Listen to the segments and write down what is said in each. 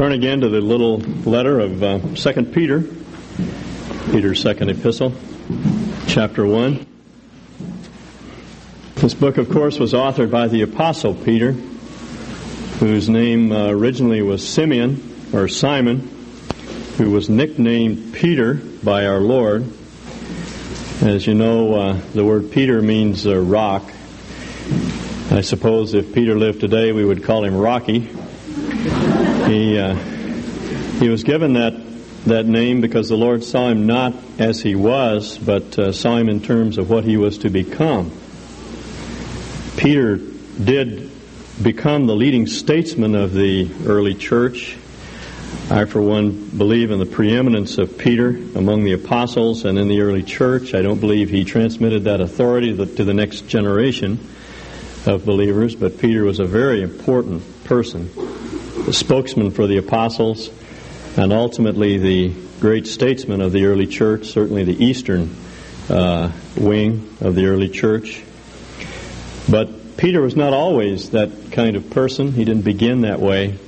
Turn again to the little letter of uh, Second Peter, Peter's second epistle, chapter one. This book, of course, was authored by the Apostle Peter, whose name uh, originally was Simeon or Simon, who was nicknamed Peter by our Lord. As you know, uh, the word Peter means uh, rock. I suppose if Peter lived today, we would call him Rocky. He uh, he was given that that name because the Lord saw him not as he was, but uh, saw him in terms of what he was to become. Peter did become the leading statesman of the early church. I, for one, believe in the preeminence of Peter among the apostles and in the early church. I don't believe he transmitted that authority to the next generation of believers, but Peter was a very important person, spokesman for the apostles, and ultimately the great statesman of the early church, certainly the eastern uh, wing of the early church. But Peter was not always that kind of person. He didn't begin that way.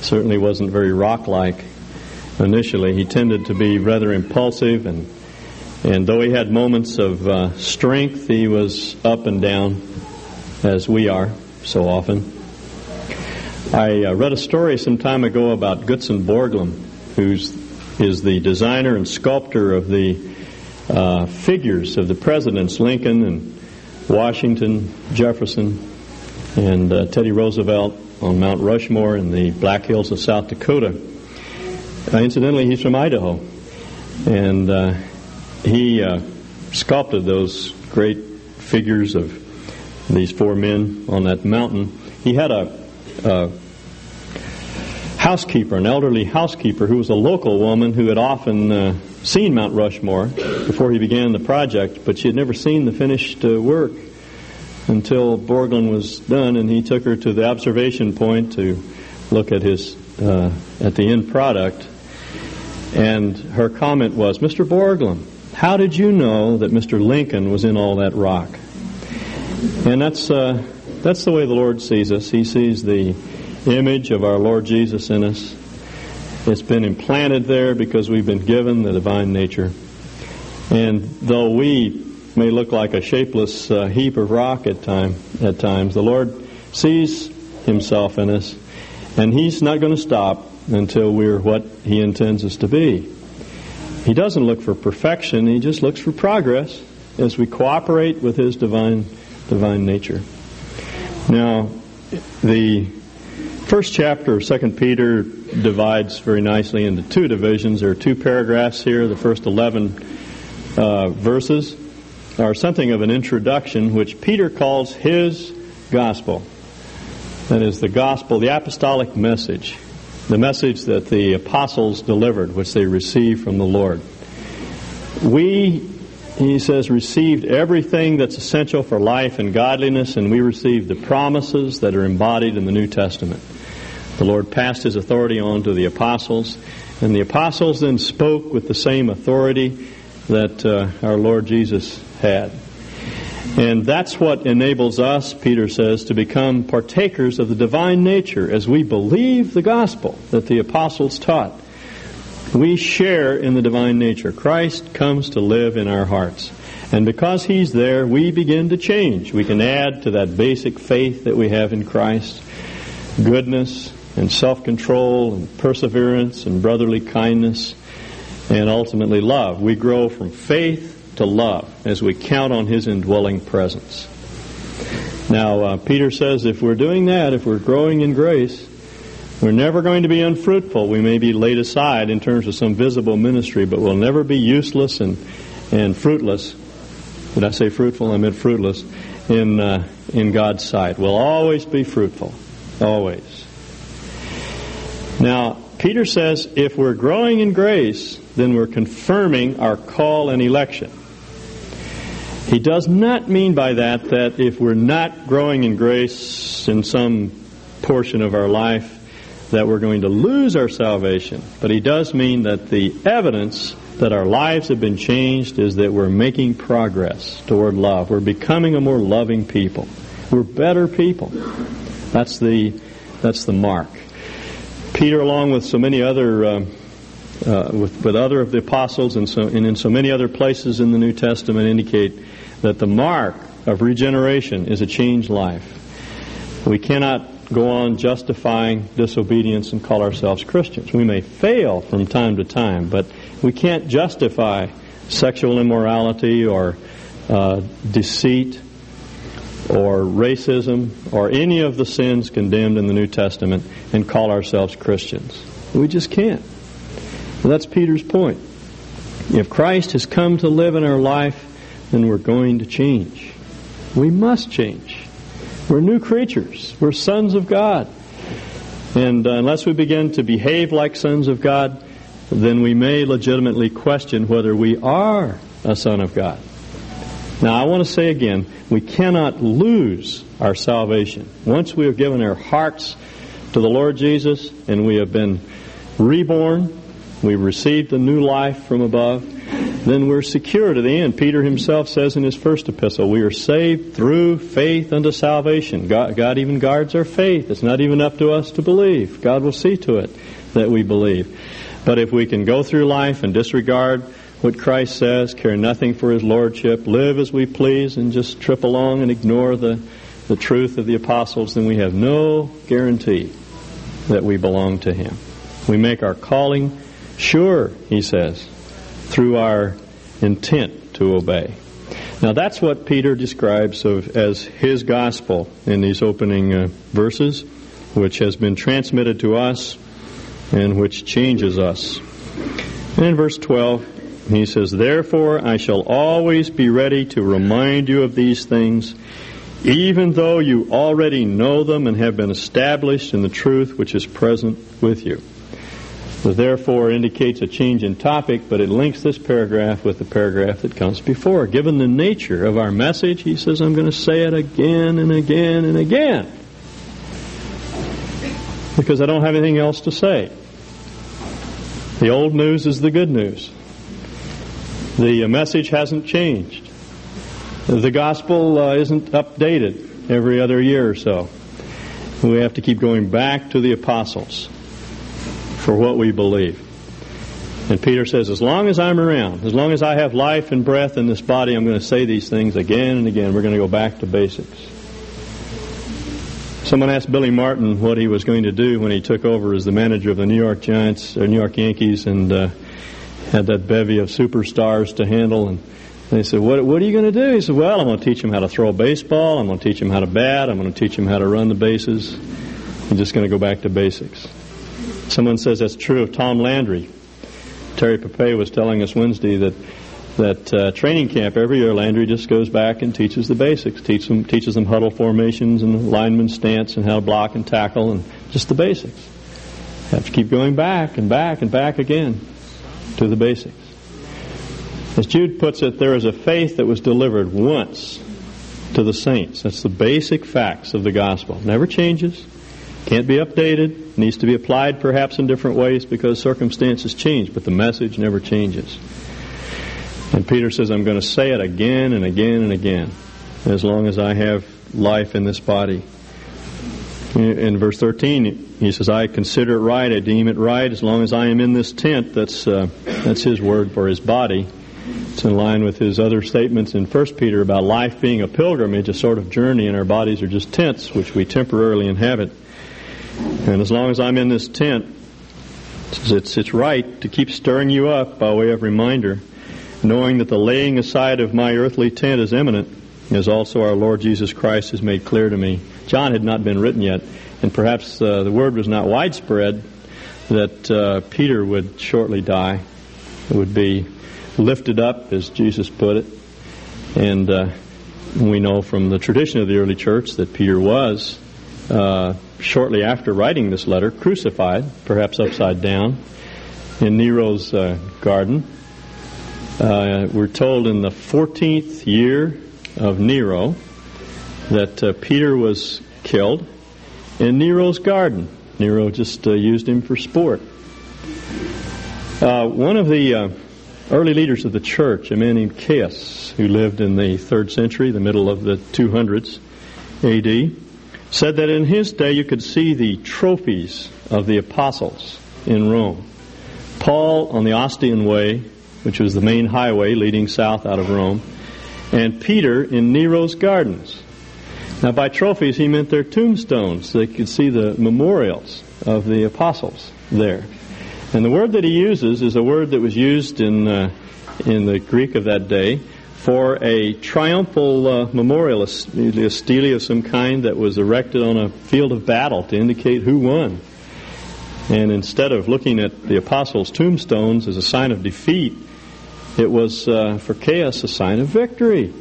Certainly wasn't very rock-like initially. He tended to be rather impulsive, and and though he had moments of uh, strength, he was up and down as we are so often. I uh, read a story some time ago about Gutzon Borglum, who is the designer and sculptor of the uh, figures of the presidents Lincoln and Washington, Jefferson, and uh, Teddy Roosevelt on Mount Rushmore in the Black Hills of South Dakota. Uh, incidentally, he's from Idaho, and uh, he uh, sculpted those great figures of these four men on that mountain. He had a, a housekeeper, an elderly housekeeper who was a local woman who had often uh, seen Mount Rushmore before he began the project, but she had never seen the finished uh, work until Borglum was done, and he took her to the observation point to look at his uh, at the end product. And her comment was, "Mr. Borglum, how did you know that Mr. Lincoln was in all that rock?" And that's uh, that's the way the Lord sees us. He sees the image of our Lord Jesus in us. It's been implanted there because we've been given the divine nature. And though we may look like a shapeless uh, heap of rock at time at times, the Lord sees Himself in us, and He's not going to stop until we're what He intends us to be. He doesn't look for perfection; He just looks for progress as we cooperate with His divine divine nature. Now, the first chapter of Second Peter divides very nicely into two divisions. There are two paragraphs here. The first 11 uh, verses are something of an introduction, which Peter calls his gospel. That is the gospel, the apostolic message, the message that the apostles delivered, which they received from the Lord. We he says, received everything that's essential for life and godliness, and we received the promises that are embodied in the New Testament. The Lord passed His authority on to the apostles, and the apostles then spoke with the same authority that uh, our Lord Jesus had. And that's what enables us, Peter says, to become partakers of the divine nature as we believe the gospel that the apostles taught. We share in the divine nature. Christ comes to live in our hearts. And because He's there, we begin to change. We can add to that basic faith that we have in Christ goodness and self control and perseverance and brotherly kindness and ultimately love. We grow from faith to love as we count on His indwelling presence. Now, uh, Peter says if we're doing that, if we're growing in grace, we're never going to be unfruitful. We may be laid aside in terms of some visible ministry, but we'll never be useless and, and fruitless. Did I say fruitful? I meant fruitless in, uh, in God's sight. We'll always be fruitful. Always. Now, Peter says if we're growing in grace, then we're confirming our call and election. He does not mean by that that if we're not growing in grace in some portion of our life, that we're going to lose our salvation, but he does mean that the evidence that our lives have been changed is that we're making progress toward love. We're becoming a more loving people. We're better people. That's the that's the mark. Peter, along with so many other, uh, uh, with, with other of the apostles and, so, and in so many other places in the New Testament, indicate that the mark of regeneration is a changed life. We cannot go on justifying disobedience and call ourselves Christians. We may fail from time to time, but we can't justify sexual immorality or uh, deceit or racism or any of the sins condemned in the New Testament and call ourselves Christians. We just can't. And that's Peter's point. If Christ has come to live in our life, then we're going to change. We must change. We're new creatures. We're sons of God. And uh, unless we begin to behave like sons of God, then we may legitimately question whether we are a son of God. Now, I want to say again, we cannot lose our salvation. Once we have given our hearts to the Lord Jesus and we have been reborn, we've received a new life from above, then we're secure to the end. Peter himself says in his first epistle, we are saved through faith unto salvation. God, God even guards our faith. It's not even up to us to believe. God will see to it that we believe. But if we can go through life and disregard what Christ says, care nothing for his lordship, live as we please, and just trip along and ignore the, the truth of the apostles, then we have no guarantee that we belong to him. We make our calling sure, he says, through our intent to obey. Now that's what Peter describes of, as his gospel in these opening uh, verses, which has been transmitted to us and which changes us. And in verse 12, he says, Therefore I shall always be ready to remind you of these things, even though you already know them and have been established in the truth which is present with you. The therefore indicates a change in topic, but it links this paragraph with the paragraph that comes before. Given the nature of our message, he says, I'm going to say it again and again and again. Because I don't have anything else to say. The old news is the good news. The message hasn't changed. The gospel uh, isn't updated every other year or so. We have to keep going back to the apostles for what we believe. And Peter says, as long as I'm around, as long as I have life and breath in this body, I'm going to say these things again and again. We're going to go back to basics. Someone asked Billy Martin what he was going to do when he took over as the manager of the New York Giants or New York Yankees and uh, had that bevy of superstars to handle. And they said, what, what are you going to do? He said, Well, I'm going to teach him how to throw a baseball. I'm going to teach him how to bat. I'm going to teach him how to run the bases. I'm just going to go back to basics. Someone says that's true of Tom Landry. Terry Papay was telling us Wednesday that that uh, training camp every year Landry just goes back and teaches the basics, them, teaches them huddle formations and lineman stance and how to block and tackle and just the basics. Have to keep going back and back and back again to the basics. As Jude puts it, there is a faith that was delivered once to the saints. That's the basic facts of the gospel. Never changes. Can't be updated. Needs to be applied perhaps in different ways because circumstances change, but the message never changes. And Peter says, I'm going to say it again and again and again as long as I have life in this body. In verse 13, he says, I consider it right, I deem it right, as long as I am in this tent. That's, uh, that's his word for his body. It's in line with his other statements in 1 Peter about life being a pilgrimage, a sort of journey, and our bodies are just tents which we temporarily inhabit. And as long as I'm in this tent, it's, it's right to keep stirring you up by way of reminder, knowing that the laying aside of my earthly tent is imminent, as also our Lord Jesus Christ has made clear to me. John had not been written yet, and perhaps uh, the word was not widespread that uh, Peter would shortly die, would be lifted up, as Jesus put it. And uh, we know from the tradition of the early church that Peter was uh, shortly after writing this letter, crucified, perhaps upside down, in Nero's uh, garden. Uh, we're told in the 14th year of Nero that uh, Peter was killed in Nero's garden. Nero just uh, used him for sport. Uh, one of the uh, early leaders of the church, a man named Caius, who lived in the third century, the middle of the 200s AD, said that in his day you could see the trophies of the apostles in Rome. Paul on the Ostian Way, which was the main highway leading south out of Rome, and Peter in Nero's gardens. Now, by trophies, he meant their tombstones. They could see the memorials of the apostles there. And the word that he uses is a word that was used in, uh, in the Greek of that day for a triumphal uh, memorial, a stele of some kind that was erected on a field of battle to indicate who won. And instead of looking at the apostles' tombstones as a sign of defeat, it was uh, for Caius a sign of victory.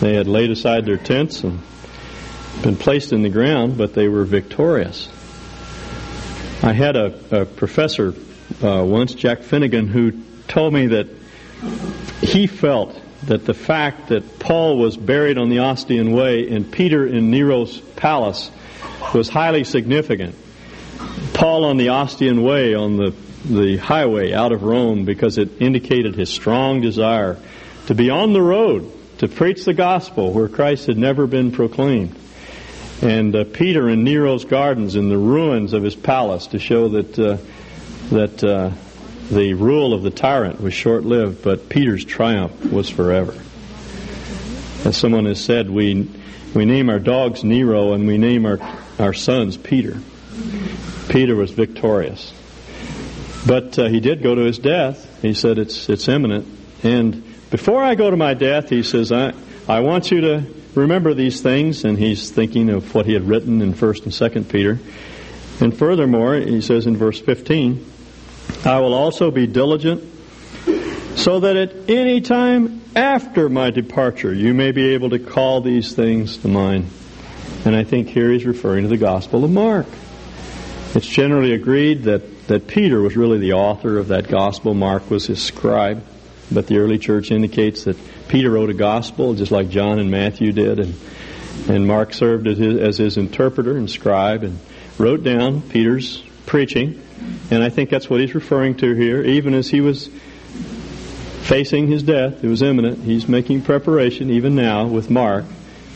They had laid aside their tents and been placed in the ground, but they were victorious. I had a, a professor uh, once, Jack Finegan, who told me that he felt that the fact that Paul was buried on the Ostian Way and Peter in Nero's palace was highly significant. Paul on the Ostian Way on the, the highway out of Rome because it indicated his strong desire to be on the road to preach the gospel where Christ had never been proclaimed. And uh, Peter in Nero's gardens in the ruins of his palace to show that uh, that uh, the rule of the tyrant was short-lived, but Peter's triumph was forever. As someone has said, we we name our dogs Nero and we name our our sons Peter. Peter was victorious, but uh, he did go to his death. He said it's it's imminent, and before I go to my death, he says, I, I want you to remember these things. And he's thinking of what he had written in 1st and 2nd Peter. And furthermore, he says in verse 15, I will also be diligent so that at any time after my departure you may be able to call these things to mind. And I think here he's referring to the Gospel of Mark. It's generally agreed that, that Peter was really the author of that Gospel. Mark was his scribe. But the early church indicates that Peter wrote a gospel just like John and Matthew did, and, and Mark served as his, as his interpreter and scribe and wrote down Peter's preaching. And I think that's what he's referring to here. Even as he was facing his death, it was imminent, he's making preparation, even now, with Mark,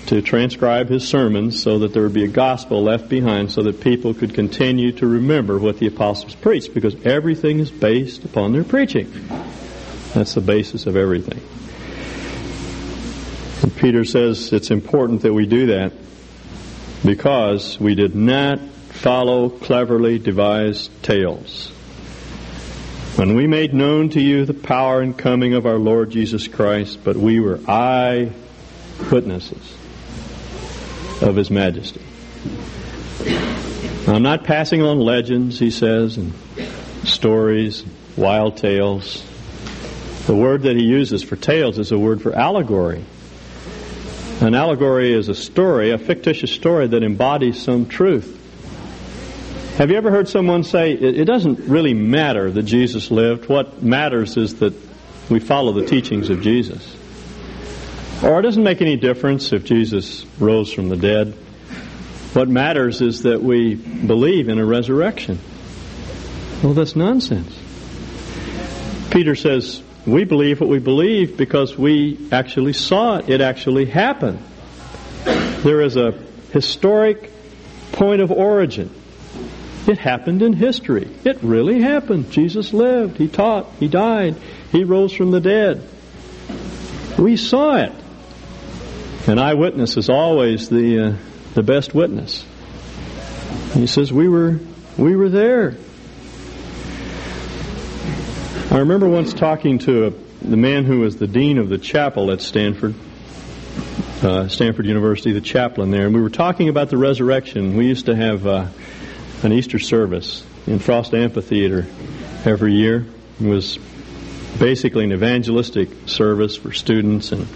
to transcribe his sermons so that there would be a gospel left behind so that people could continue to remember what the apostles preached because everything is based upon their preaching. That's the basis of everything. And Peter says it's important that we do that because we did not follow cleverly devised tales. When we made known to you the power and coming of our Lord Jesus Christ, but we were eye witnesses of His majesty. I'm not passing on legends, he says, and stories, wild tales. The word that he uses for tales is a word for allegory. An allegory is a story, a fictitious story that embodies some truth. Have you ever heard someone say, it doesn't really matter that Jesus lived. What matters is that we follow the teachings of Jesus. Or it doesn't make any difference if Jesus rose from the dead. What matters is that we believe in a resurrection. Well, that's nonsense. Peter says, we believe what we believe because we actually saw it. It actually happened. There is a historic point of origin. It happened in history. It really happened. Jesus lived. He taught. He died. He rose from the dead. We saw it. An eyewitness is always the uh, the best witness. He says we were we were there. I remember once talking to a, the man who was the dean of the chapel at Stanford, uh, Stanford University, the chaplain there, and we were talking about the resurrection. We used to have uh, an Easter service in Frost Amphitheater every year. It was basically an evangelistic service for students, and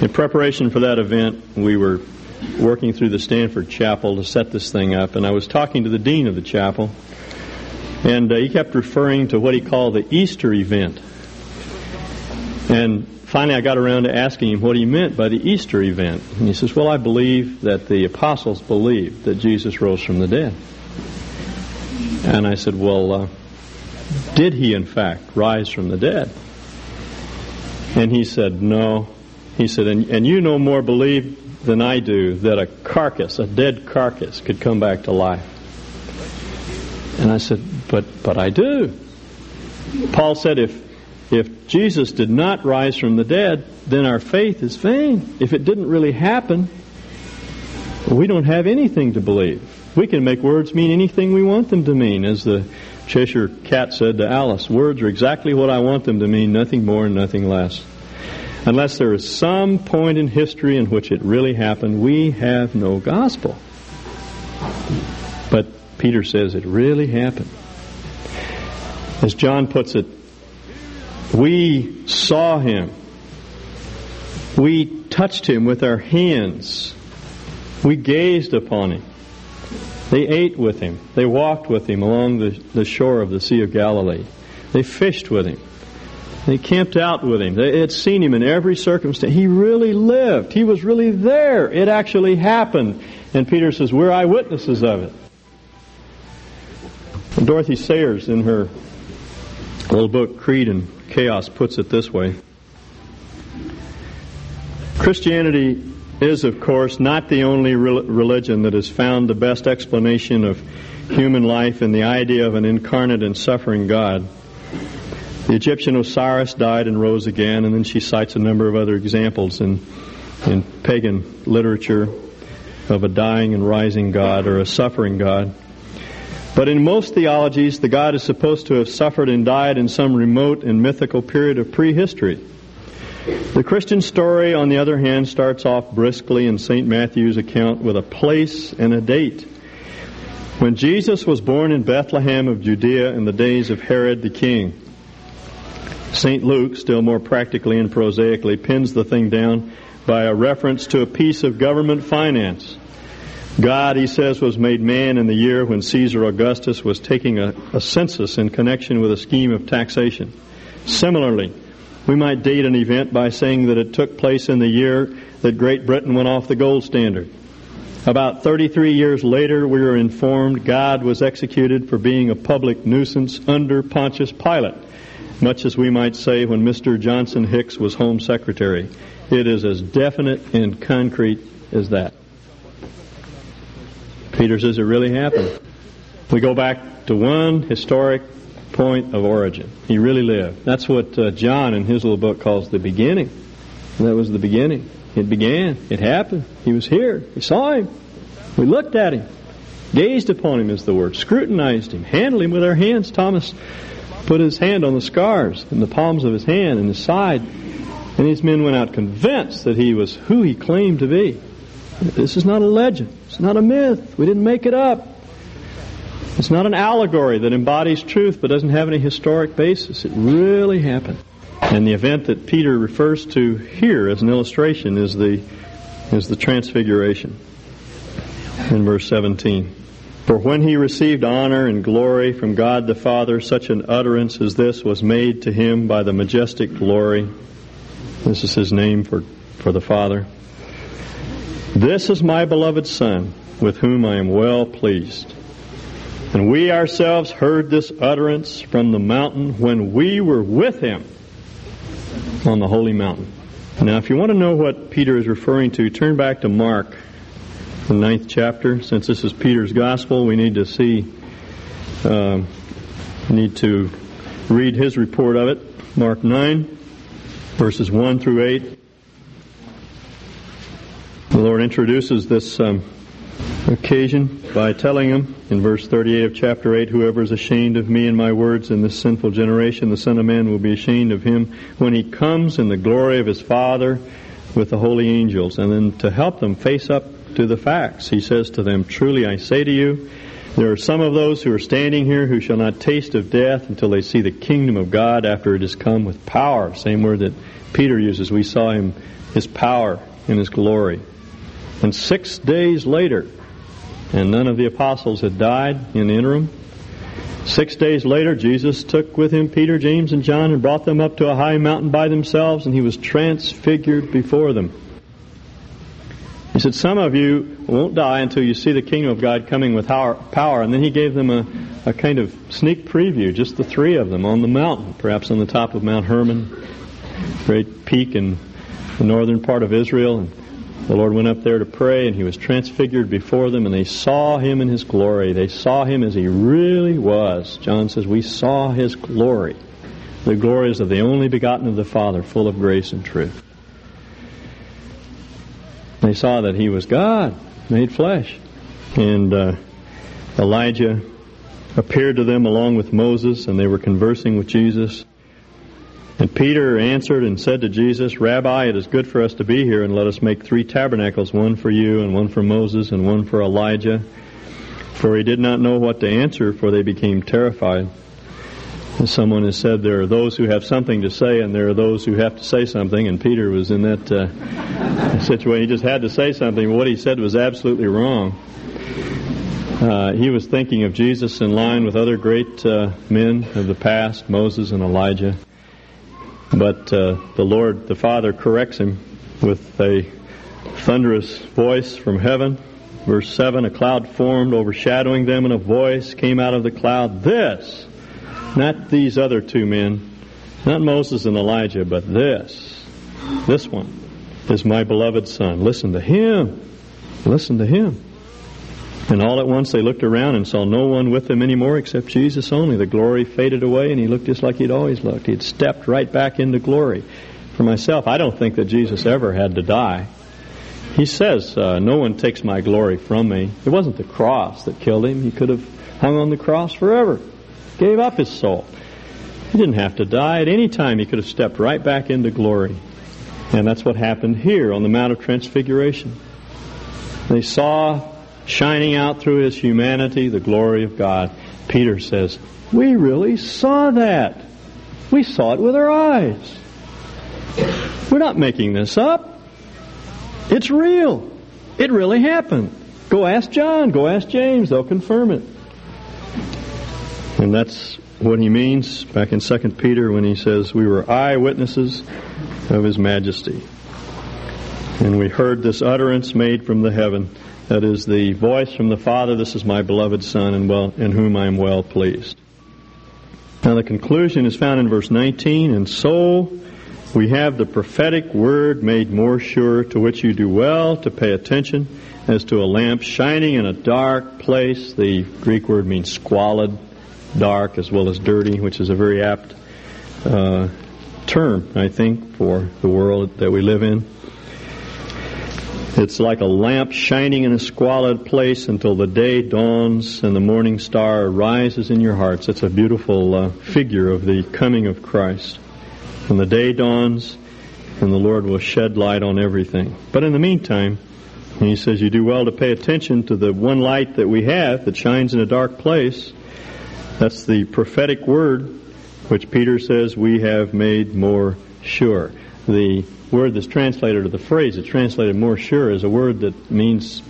in preparation for that event, we were working through the Stanford Chapel to set this thing up, and I was talking to the dean of the chapel and uh, he kept referring to what he called the Easter event. And finally, I got around to asking him what he meant by the Easter event. And he says, Well, I believe that the apostles believed that Jesus rose from the dead. And I said, Well, uh, did he in fact rise from the dead? And he said, No. He said, And, and you no more believe than I do that a carcass, a dead carcass, could come back to life. And I said, but, but I do. Paul said, if, if Jesus did not rise from the dead, then our faith is vain. If it didn't really happen, we don't have anything to believe. We can make words mean anything we want them to mean, as the Cheshire cat said to Alice. Words are exactly what I want them to mean, nothing more and nothing less. Unless there is some point in history in which it really happened, we have no gospel. But Peter says it really happened. As John puts it, we saw him. We touched him with our hands. We gazed upon him. They ate with him. They walked with him along the, the shore of the Sea of Galilee. They fished with him. They camped out with him. They had seen him in every circumstance. He really lived. He was really there. It actually happened. And Peter says, We're eyewitnesses of it. Dorothy Sayers, in her little book, Creed and Chaos, puts it this way Christianity is, of course, not the only religion that has found the best explanation of human life in the idea of an incarnate and suffering God. The Egyptian Osiris died and rose again, and then she cites a number of other examples in, in pagan literature of a dying and rising God or a suffering God. But in most theologies, the God is supposed to have suffered and died in some remote and mythical period of prehistory. The Christian story, on the other hand, starts off briskly in St. Matthew's account with a place and a date. When Jesus was born in Bethlehem of Judea in the days of Herod the king. St. Luke, still more practically and prosaically, pins the thing down by a reference to a piece of government finance. God, he says, was made man in the year when Caesar Augustus was taking a, a census in connection with a scheme of taxation. Similarly, we might date an event by saying that it took place in the year that Great Britain went off the gold standard. About 33 years later, we are informed God was executed for being a public nuisance under Pontius Pilate, much as we might say when Mr. Joynson Hicks was Home Secretary. It is as definite and concrete as that. Peter says it really happened. We go back to one historic point of origin. He really lived. That's what uh, John in his little book calls the beginning. that was the beginning. It began. It happened. He was here. We saw him. We looked at him. Gazed upon him is the word. Scrutinized him. Handled him with our hands. Thomas put his hand on the scars in the palms of his hand and his side. And these men went out convinced that he was who he claimed to be. This is not a legend. It's not a myth. We didn't make it up. It's not an allegory that embodies truth but doesn't have any historic basis. It really happened. And the event that Peter refers to here as an illustration is the is the transfiguration in verse 17. For when he received honor and glory from God the Father, such an utterance as this was made to him by the majestic glory. This is his name for, for the Father. This is my beloved Son, with whom I am well pleased. And we ourselves heard this utterance from the mountain when we were with him on the holy mountain. Now, if you want to know what Peter is referring to, turn back to Mark, the ninth chapter. Since this is Peter's gospel, we need to see, uh, need to read his report of it. Mark 9, verses 1 through 8. The Lord introduces this um, occasion by telling him in verse 38 of chapter 8, Whoever is ashamed of me and my words in this sinful generation, the Son of Man will be ashamed of him when he comes in the glory of his Father with the holy angels. And then to help them face up to the facts, he says to them, Truly I say to you, there are some of those who are standing here who shall not taste of death until they see the kingdom of God after it has come with power. Same word that Peter uses. We saw him, his power and his glory. And six days later, and none of the apostles had died in the interim. Six days later, Jesus took with him Peter, James, and John and brought them up to a high mountain by themselves, and he was transfigured before them. He said, Some of you won't die until you see the kingdom of God coming with power. And then he gave them a, a kind of sneak preview, just the three of them on the mountain, perhaps on the top of Mount Hermon, great peak in the northern part of Israel. And The Lord went up there to pray, and he was transfigured before them, and they saw him in his glory. They saw him as he really was. John says, We saw his glory. The glories of the only begotten of the Father, full of grace and truth. They saw that he was God, made flesh. And uh, Elijah appeared to them along with Moses, and they were conversing with Jesus. And Peter answered and said to Jesus, Rabbi, it is good for us to be here, and let us make three tabernacles, one for you, and one for Moses, and one for Elijah. For he did not know what to answer, for they became terrified. And someone has said there are those who have something to say, and there are those who have to say something, and Peter was in that uh, situation. He just had to say something, what he said was absolutely wrong. Uh, he was thinking of Jesus in line with other great uh, men of the past, Moses and Elijah. But uh, the Lord, the Father, corrects him with a thunderous voice from heaven. Verse 7 A cloud formed, overshadowing them, and a voice came out of the cloud. This, not these other two men, not Moses and Elijah, but this, this one is my beloved Son. Listen to him. Listen to him. And all at once they looked around and saw no one with them anymore except Jesus only. The glory faded away and he looked just like he'd always looked. He'd stepped right back into glory. For myself, I don't think that Jesus ever had to die. He says, uh, No one takes my glory from me. It wasn't the cross that killed him. He could have hung on the cross forever, gave up his soul. He didn't have to die. At any time, he could have stepped right back into glory. And that's what happened here on the Mount of Transfiguration. They saw shining out through his humanity the glory of God. Peter says, We really saw that. We saw it with our eyes. We're not making this up. It's real. It really happened. Go ask John, go ask James, they'll confirm it. And that's what he means back in 2 Peter when he says, We were eyewitnesses of his majesty. And we heard this utterance made from the heaven. That is the voice from the Father, this is my beloved Son, in, well, in whom I am well pleased. Now the conclusion is found in verse 19, and so we have the prophetic word made more sure, to which you do well to pay attention, as to a lamp shining in a dark place. The Greek word means squalid, dark, as well as dirty, which is a very apt uh, term, I think, for the world that we live in. It's like a lamp shining in a squalid place until the day dawns and the morning star rises in your hearts. It's a beautiful uh, figure of the coming of Christ. When the day dawns, and the Lord will shed light on everything. But in the meantime, he says you do well to pay attention to the one light that we have that shines in a dark place. That's the prophetic word, which Peter says we have made more sure. The word that's translated, or the phrase that's translated more sure, is a word that means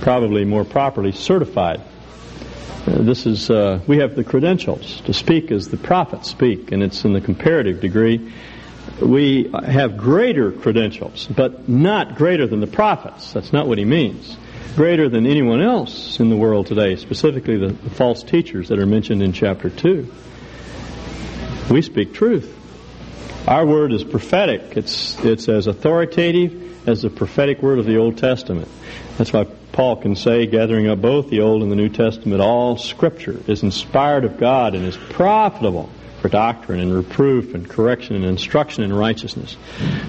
probably more properly certified. Uh, this is, uh, we have the credentials to speak as the prophets speak, and it's in the comparative degree. We have greater credentials, but not greater than the prophets. That's not what he means. Greater than anyone else in the world today, specifically the, the false teachers that are mentioned in chapter 2. We speak truth. Our word is prophetic. It's, it's as authoritative as the prophetic word of the Old Testament. That's why Paul can say, gathering up both the Old and the New Testament, all Scripture is inspired of God and is profitable for doctrine and reproof and correction and instruction in righteousness,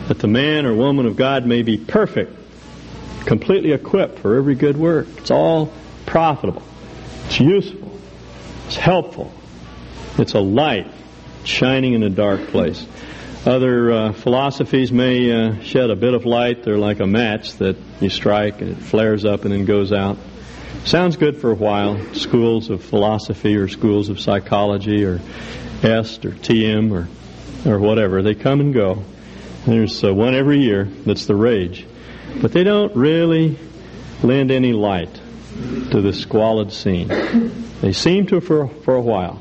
that the man or woman of God may be perfect, completely equipped for every good work. It's all profitable. It's useful. It's helpful. It's a light shining in a dark place. Other uh, philosophies may uh, shed a bit of light. They're like a match that you strike and it flares up and then goes out. Sounds good for a while. Schools of philosophy or schools of psychology or EST or TM or, or whatever, they come and go. There's uh, one every year that's the rage. But they don't really lend any light to the squalid scene. They seem to for, for a while,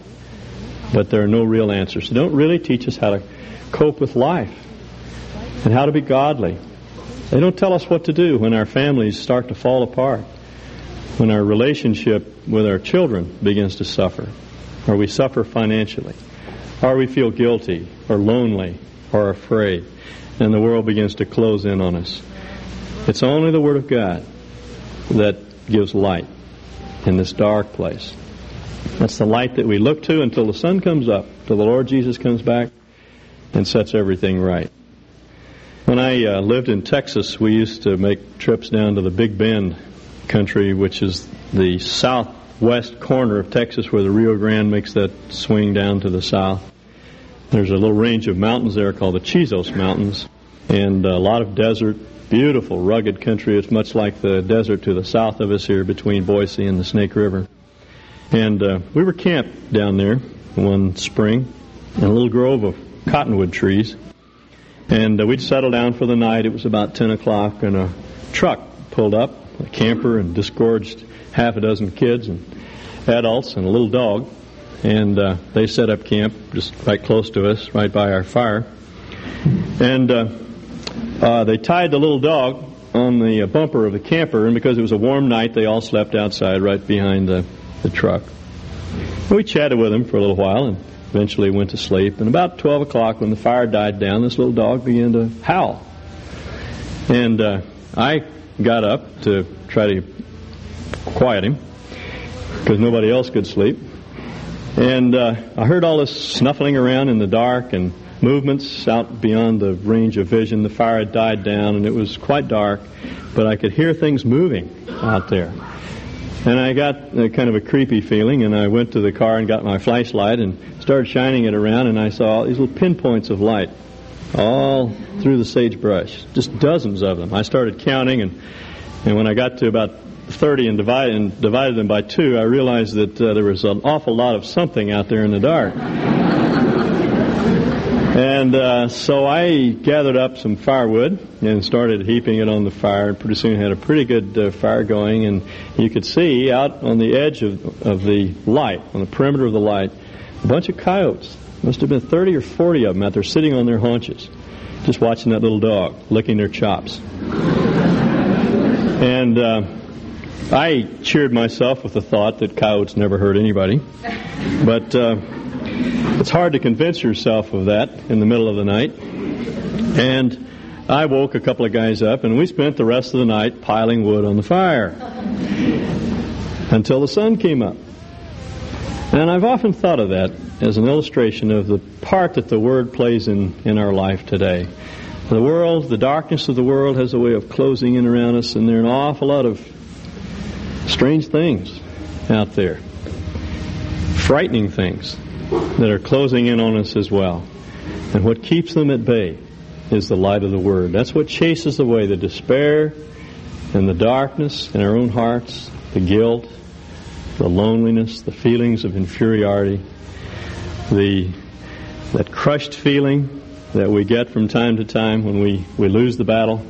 but there are no real answers. They don't really teach us how to cope with life and how to be godly. They don't tell us what to do when our families start to fall apart, when our relationship with our children begins to suffer, or we suffer financially, or we feel guilty, or lonely, or afraid, and the world begins to close in on us. It's only the Word of God that gives light in this dark place. That's the light that we look to until the sun comes up, till the Lord Jesus comes back and sets everything right. When I uh, lived in Texas, we used to make trips down to the Big Bend country, which is the southwest corner of Texas where the Rio Grande makes that swing down to the south. There's a little range of mountains there called the Chisos Mountains, and a lot of desert, beautiful, rugged country. It's much like the desert to the south of us here between Boise and the Snake River. And uh, we were camped down there one spring in a little grove of cottonwood trees. And uh, we'd settle down for the night. It was about 10 o'clock, and a truck pulled up, a camper, and disgorged half a dozen kids and adults and a little dog. And uh, they set up camp just right close to us, right by our fire. And uh, uh, they tied the little dog on the bumper of the camper, and because it was a warm night, they all slept outside right behind the, the truck. And we chatted with them for a little while and eventually went to sleep. And about 12 o'clock, when the fire died down, this little dog began to howl. And uh, I got up to try to quiet him because nobody else could sleep. And uh, I heard all this snuffling around in the dark and movements out beyond the range of vision. The fire had died down and it was quite dark, but I could hear things moving out there. And I got a, kind of a creepy feeling, and I went to the car and got my flashlight and started shining it around, and I saw all these little pinpoints of light all through the sagebrush, just dozens of them. I started counting, and and when I got to about 30 and divided, and divided them by two, I realized that uh, there was an awful lot of something out there in the dark. And uh, so I gathered up some firewood and started heaping it on the fire. And pretty soon had a pretty good uh, fire going, and you could see out on the edge of, of the light, on the perimeter of the light, a bunch of coyotes. Must have been 30 or 40 of them out there sitting on their haunches, just watching that little dog, licking their chops. And uh, I cheered myself with the thought that coyotes never hurt anybody. But uh, it's hard to convince yourself of that in the middle of the night. And I woke a couple of guys up, and we spent the rest of the night piling wood on the fire until the sun came up. And I've often thought of that as an illustration of the part that the Word plays in, in our life today. The world, the darkness of the world has a way of closing in around us, and there are an awful lot of strange things out there, frightening things that are closing in on us as well. And what keeps them at bay is the light of the Word. That's what chases away the despair and the darkness in our own hearts, the guilt, the loneliness, the feelings of inferiority, the that crushed feeling that we get from time to time when we, we lose the battle.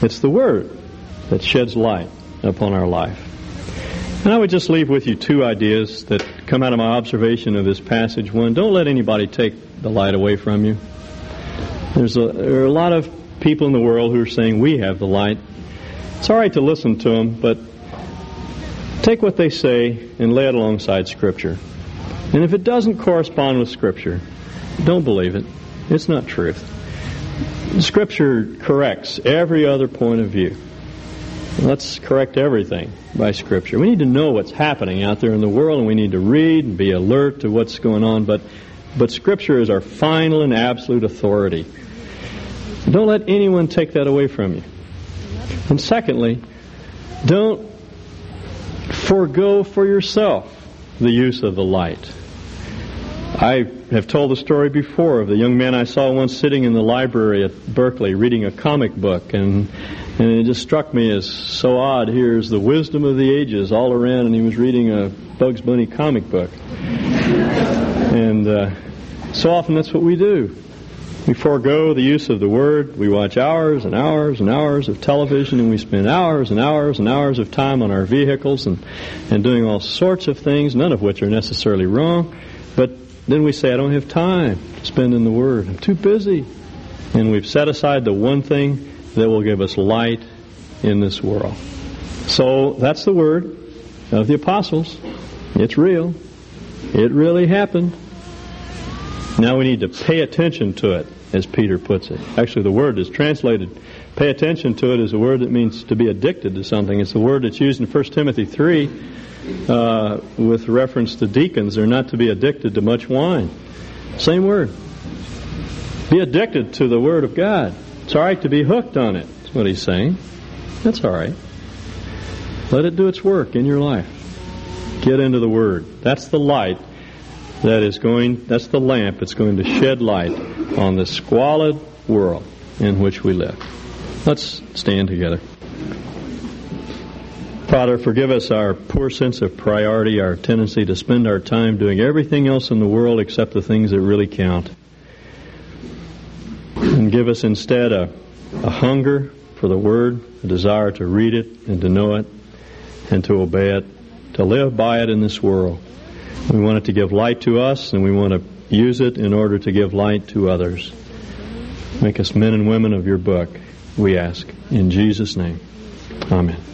It's the Word that sheds light upon our life. And I would just leave with you two ideas that come out of my observation of this passage. One, don't let anybody take the light away from you. There's a, there are a lot of people in the world who are saying we have the light. It's all right to listen to them, but take what they say and lay it alongside Scripture. And if it doesn't correspond with Scripture, don't believe it. It's not truth. Scripture corrects every other point of view. Let's correct everything by Scripture. We need to know what's happening out there in the world, and we need to read and be alert to what's going on. But, but Scripture is our final and absolute authority. Don't let anyone take that away from you. And secondly, don't forego for yourself the use of the light. I have told the story before of the young man I saw once sitting in the library at Berkeley reading a comic book, and and it just struck me as so odd. Here's the wisdom of the ages all around, and he was reading a Bugs Bunny comic book. And uh, so often that's what we do. We forego the use of the Word. We watch hours and hours and hours of television, and we spend hours and hours and hours of time on our vehicles and, and doing all sorts of things, none of which are necessarily wrong. But then we say, I don't have time to spend in the Word. I'm too busy. And we've set aside the one thing that will give us light in this world. So that's the word of the apostles. It's real. It really happened. Now we need to pay attention to it, as Peter puts it. Actually, the word is translated pay attention to it is a word that means to be addicted to something. It's the word that's used in 1 Timothy 3 uh, with reference to deacons. They're not to be addicted to much wine. Same word. Be addicted to the Word of God. It's all right to be hooked on it. That's what he's saying. That's all right. Let it do its work in your life. Get into the Word. That's the light that is going, that's the lamp that's going to shed light on the squalid world in which we live. Let's stand together. Father, forgive us our poor sense of priority, our tendency to spend our time doing everything else in the world except the things that really count. And give us instead a, a hunger for the Word, a desire to read it and to know it and to obey it, to live by it in this world. We want it to give light to us, and we want to use it in order to give light to others. Make us men and women of your book, we ask. In Jesus' name, amen.